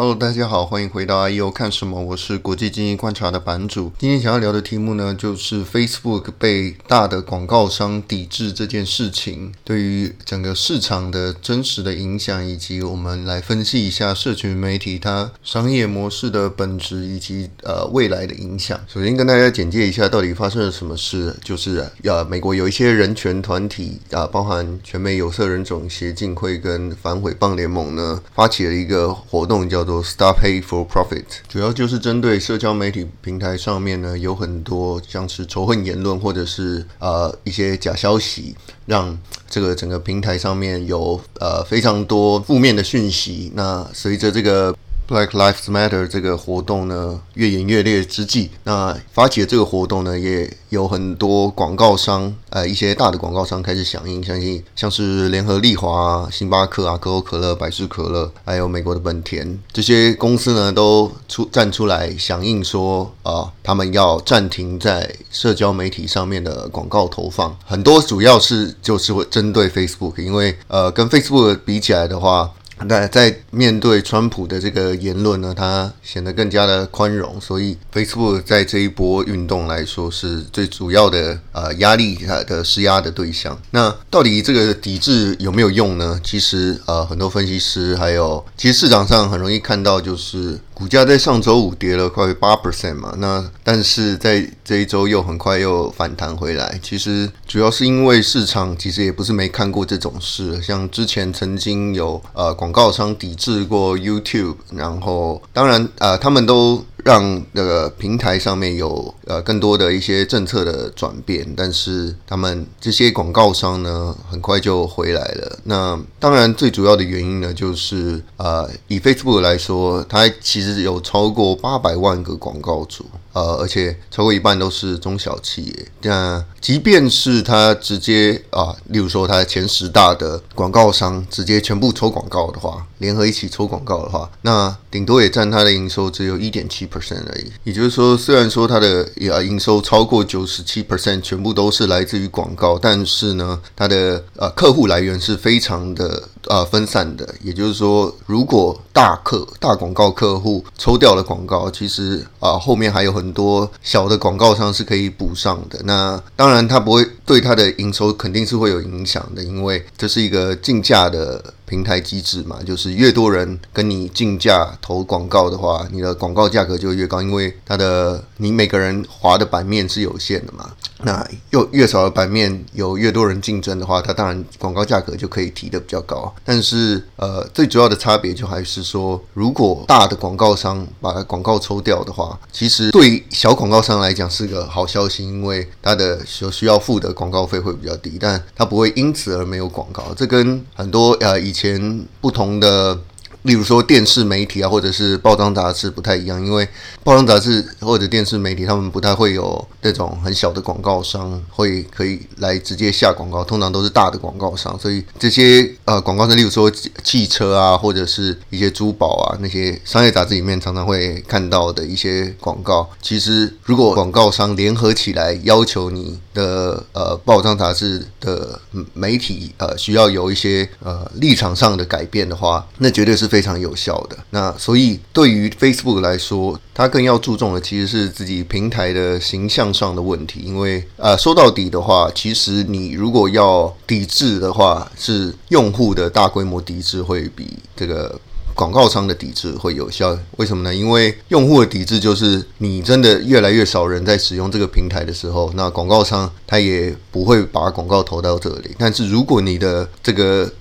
Hello，大家好，欢迎回到 IEO 看什么？我是国际经济观察的版主。今天想要聊的题目呢，就是 Facebook 被大的广告商抵制这件事情，对于整个市场的真实的影响，以及我们来分析一下社群媒体它商业模式的本质以及呃未来的影响。首先跟大家简介一下到底发生了什么事，就是呃美国有一些人权团体啊、包含全美有色人种协进会跟反诽谤联盟呢，发起了一个活动，叫做 Stop Hate for Profit，主要就是针对社交媒体平台上面呢，有很多像是仇恨言论或者是呃一些假消息，让这个整个平台上面有呃非常多负面的讯息。那随着这个 Black Lives Matter 这个活动呢，越演越烈之际，那发起的这个活动呢，也有很多广告商，呃，一些大的广告商开始响应，相信像是联合利华、星巴克啊、可口可乐、百事可乐，还有美国的本田这些公司呢，都出站出来响应说，啊、他们要暂停在社交媒体上面的广告投放，很多主要是就是会针对 Facebook，因为呃，跟 Facebook 比起来的话。那在面对川普的这个言论呢，他显得更加的宽容，所以 Facebook 在这一波运动来说是最主要的呃压力它的施压的对象。那到底这个抵制有没有用呢？其实呃很多分析师还有其实市场上很容易看到就是。股价在上周五跌了快八 percent 嘛，那但是在这一周又很快又反弹回来。其实主要是因为市场其实也不是没看过这种事，像之前曾经有呃广告商抵制过 YouTube，然后当然呃他们都。让那个平台上面有呃更多的一些政策的转变，但是他们这些广告商呢，很快就回来了。那当然最主要的原因呢，就是呃以 Facebook 来说，它其实有超过八百万个广告主。呃，而且超过一半都是中小企业。那即便是他直接啊、例如说他前十大的广告商直接全部抽广告的话，联合一起抽广告的话，那顶多也占他的营收只有一点七 percent 而已。也就是说，虽然说它的呃营收超过九十七 percent 全部都是来自于广告，但是呢，它的呃客户来源是非常的呃分散的。也就是说，如果大客大广告客户抽掉了广告，其实啊、后面还有很多小的广告商是可以补上的，那当然它不会对它的营收肯定是会有影响的，因为这是一个竞价的。平台机制嘛，就是越多人跟你竞价投广告的话，你的广告价格就越高，因为它的你每个人滑的版面是有限的嘛。那又越少的版面，有越多人竞争的话，它当然广告价格就可以提的比较高。但是呃，最主要的差别就还是说，如果大的广告商把广告抽掉的话，其实对小广告商来讲是个好消息，因为它的所需要付的广告费会比较低，但它不会因此而没有广告。这跟很多呃以前。前不同的。例如说电视媒体啊，或者是报章杂志不太一样，因为报章杂志或者电视媒体他们不太会有那种很小的广告商会可以来直接下广告，通常都是大的广告商，所以这些呃广告商，例如说汽车啊，或者是一些珠宝啊，那些商业杂志里面常常会看到的一些广告，其实如果广告商联合起来要求你的呃报章杂志的媒体呃需要有一些呃立场上的改变的话，那绝对是。非常有效的。那所以对于 Facebook 来说，它更要注重的其实是自己平台的形象上的问题。因为呃，说到底的话，其实你如果要抵制的话，是用户的大规模抵制会比这个广告商的抵制会有效。为什么呢？因为用户的抵制就是你真的越来越少人在使用这个平台的时候，那广告商他也不会把广告投到这里。但是如果你的这个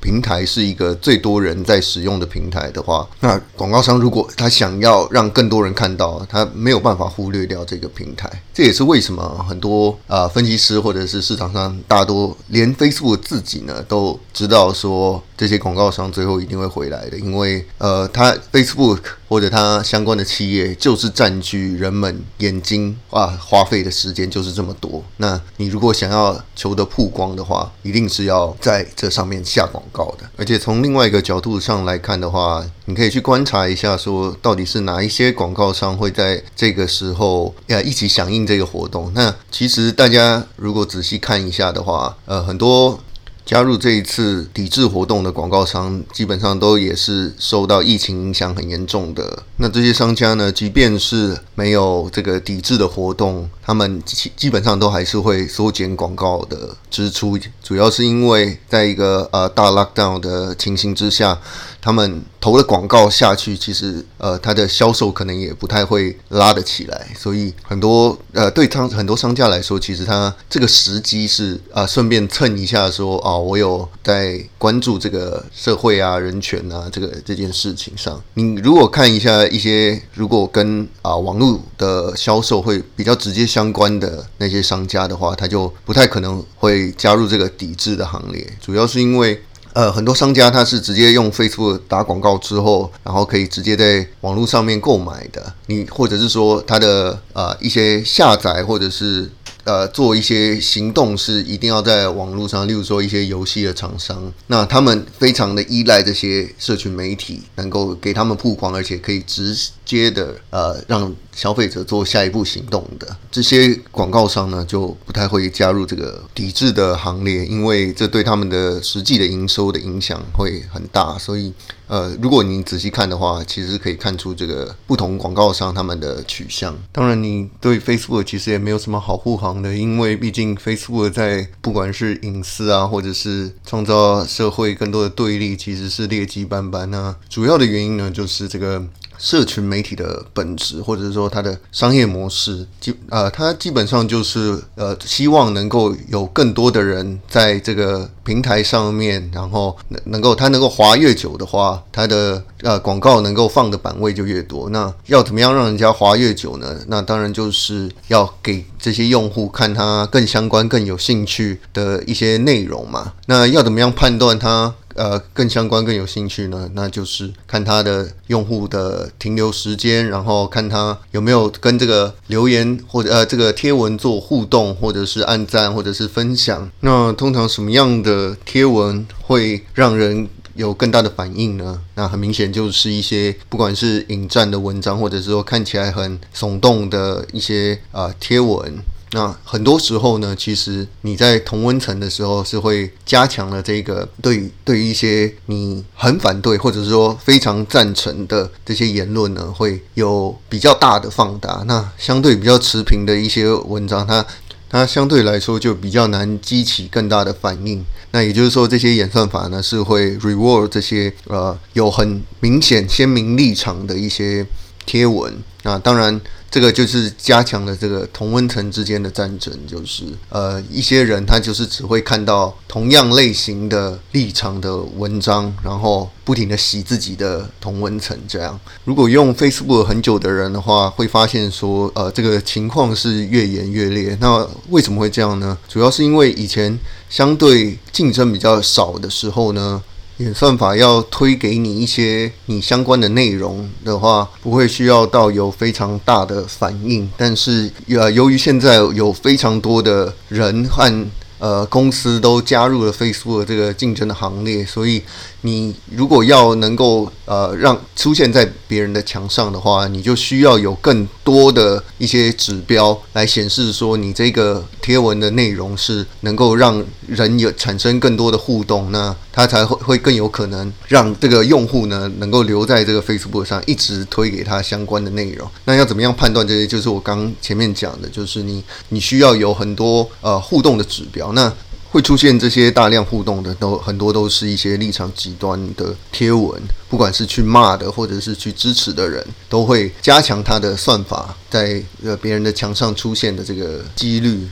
平台是一个最多人在使用的平台的话，那广告商如果他想要让更多人看到，他没有办法忽略掉这个平台。这也是为什么很多啊、分析师或者是市场上大多连 Facebook 自己呢都知道说这些广告商最后一定会回来的，因为呃，它 Facebook 或者它相关的企业就是占据人们眼睛啊花费的时间就是这么多。那你如果想要求得曝光的话，一定是要在这上面下广告。的，而且从另外一个角度上来看的话，你可以去观察一下，说到底是哪一些广告商会在这个时候呀一起响应这个活动。那其实大家如果仔细看一下的话，呃，很多。加入这一次抵制活动的广告商，基本上都也是受到疫情影响很严重的。那这些商家呢，即便是没有这个抵制的活动，他们基基本上都还是会缩减广告的支出，主要是因为在一个呃大 lockdown 的情形之下，他们投了广告下去，其实呃它的销售可能也不太会拉得起来，所以很多呃对商很多商家来说，其实他这个时机是啊顺便蹭一下说啊我有在关注这个社会啊人权啊这个这件事情上，你如果看一下一些如果跟啊网络的销售会比较直接相关的那些商家的话，他就不太可能会加入这个抵制的行列，主要是因为。呃，很多商家他是直接用 Facebook 打广告之后，然后可以直接在网络上面购买的。你或者是说他的呃一些下载或者是。呃，做一些行动是一定要在网络上，例如说一些游戏的厂商，那他们非常的依赖这些社群媒体，能够给他们曝光，而且可以直接的呃让消费者做下一步行动的这些广告商呢，就不太会加入这个抵制的行列，因为这对他们的实际的营收的影响会很大，所以。呃，如果你仔细看的话，其实可以看出这个不同广告商他们的取向。当然，你对 Facebook 其实也没有什么好护航的，因为毕竟 Facebook 在不管是隐私啊，或者是创造社会更多的对立，其实是劣迹斑斑啊。主要的原因呢，就是这个。社群媒体的本质，或者是说它的商业模式，基呃，它基本上就是呃，希望能够有更多的人在这个平台上面，然后能能够它能够滑越久的话，它的呃广告能够放的版位就越多。那要怎么样让人家滑越久呢？那当然就是要给这些用户看它更相关、更有兴趣的一些内容嘛。那要怎么样判断它？呃，更相关、更有兴趣呢，那就是看他的用户的停留时间，然后看他有没有跟这个留言或者呃这个贴文做互动，或者是按赞，或者是分享。那通常什么样的贴文会让人有更大的反应呢？那很明显就是一些不管是引战的文章，或者是说看起来很耸动的一些啊贴文。那很多时候呢，其实你在同温层的时候是会加强了这个对对一些你很反对或者是说非常赞成的这些言论呢，会有比较大的放大。那相对比较持平的一些文章，它它相对来说就比较难激起更大的反应。那也就是说，这些演算法呢是会 reward 这些呃有很明显鲜明立场的一些贴文。那当然。这个就是加强了这个同温层之间的战争，就是呃一些人他就是只会看到同样类型的立场的文章，然后不停地洗自己的同温层。这样，如果用 Facebook 很久的人的话，会发现说，呃，这个情况是越演越烈。那为什么会这样呢？主要是因为以前相对竞争比较少的时候呢。演算法要推给你一些你相关的内容的话，不会需要到有非常大的反应。但是，呃，由于现在有非常多的人和呃公司都加入了 Facebook 这个竞争的行列，所以。你如果要能够呃让出现在别人的墙上的话，你就需要有更多的一些指标来显示说你这个贴文的内容是能够让人有产生更多的互动，那他才会会更有可能让这个用户呢能够留在这个 Facebook 上，一直推给他相关的内容。那要怎么样判断这些？就是我刚前面讲的，就是你你需要有很多呃互动的指标。那会出现这些大量互动的，都很多都是一些立场极端的贴文，不管是去骂的，或者是去支持的人，都会加强他的算法在呃别人的墙上出现的这个几率。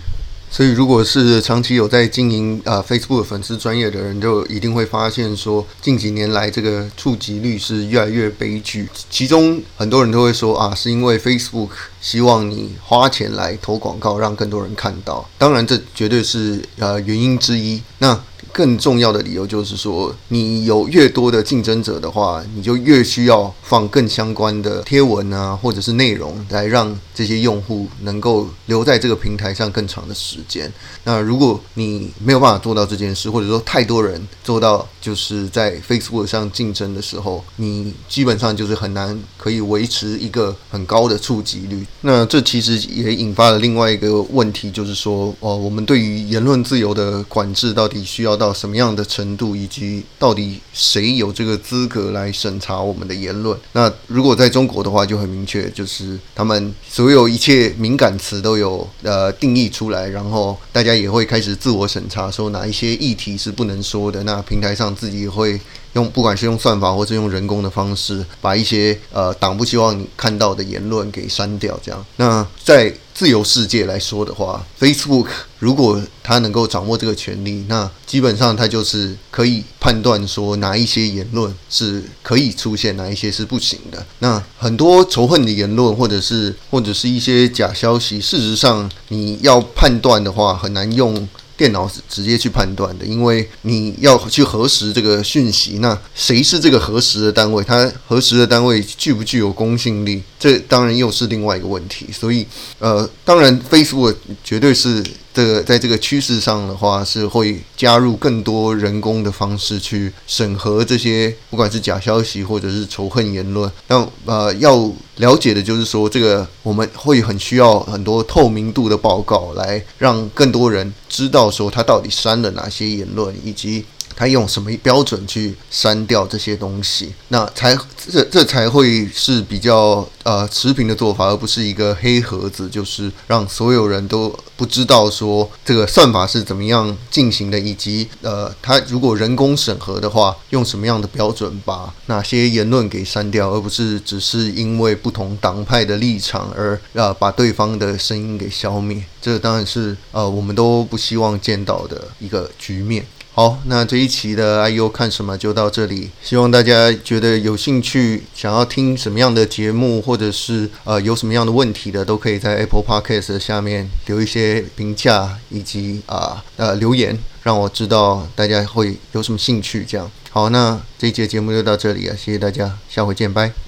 所以，如果是长期有在经营啊、Facebook 粉丝专业的人，就一定会发现说，近几年来这个触及率是越来越悲剧。其中很多人都会说啊，是因为 Facebook 希望你花钱来投广告，让更多人看到。当然，这绝对是呃原因之一。那更重要的理由就是说，你有越多的竞争者的话，你就越需要放更相关的贴文啊，或者是内容，来让这些用户能够留在这个平台上更长的时间。那如果你没有办法做到这件事，或者说太多人做到，就是在 Facebook 上竞争的时候，你基本上就是很难可以维持一个很高的触及率。那这其实也引发了另外一个问题，就是说，哦，我们对于言论自由的管制到底需要到到什么样的程度，以及到底谁有这个资格来审查我们的言论。那如果在中国的话，就很明确，就是他们所有一切敏感词都有呃定义出来，然后大家也会开始自我审查，说哪一些议题是不能说的。那平台上自己也会用，不管是用算法或是用人工的方式，把一些呃党不希望你看到的言论给删掉。这样，那在自由世界来说的话，Facebook 如果他能够掌握这个权利，那基本上他就是可以判断说哪一些言论是可以出现，哪一些是不行的。那很多仇恨的言论，或者是或者是一些假消息，事实上你要判断的话，很难用。电脑是直接去判断的，因为你要去核实这个讯息，那谁是这个核实的单位？它核实的单位具不具有公信力？这当然又是另外一个问题。所以，呃，当然，Facebook 绝对是。这个在这个趋势上的话，是会加入更多人工的方式去审核这些，不管是假消息或者是仇恨言论。那呃，要了解的就是说，这个我们会很需要很多透明度的报告，来让更多人知道说他到底删了哪些言论，以及。他用什么标准去删掉这些东西？那才这这才会是比较呃持平的做法，而不是一个黑盒子，就是让所有人都不知道说这个算法是怎么样进行的，以及呃，他如果人工审核的话，用什么样的标准把哪些言论给删掉，而不是只是因为不同党派的立场而呃把对方的声音给消灭。这当然是呃我们都不希望见到的一个局面。好，那这一期的 I U 看什么就到这里。希望大家觉得有兴趣，想要听什么样的节目，或者是呃有什么样的问题的，都可以在 Apple Podcast 下面留一些评价以及啊呃，留言，让我知道大家会有什么兴趣。这样好，那这一节节目就到这里了，谢谢大家，下回见，拜。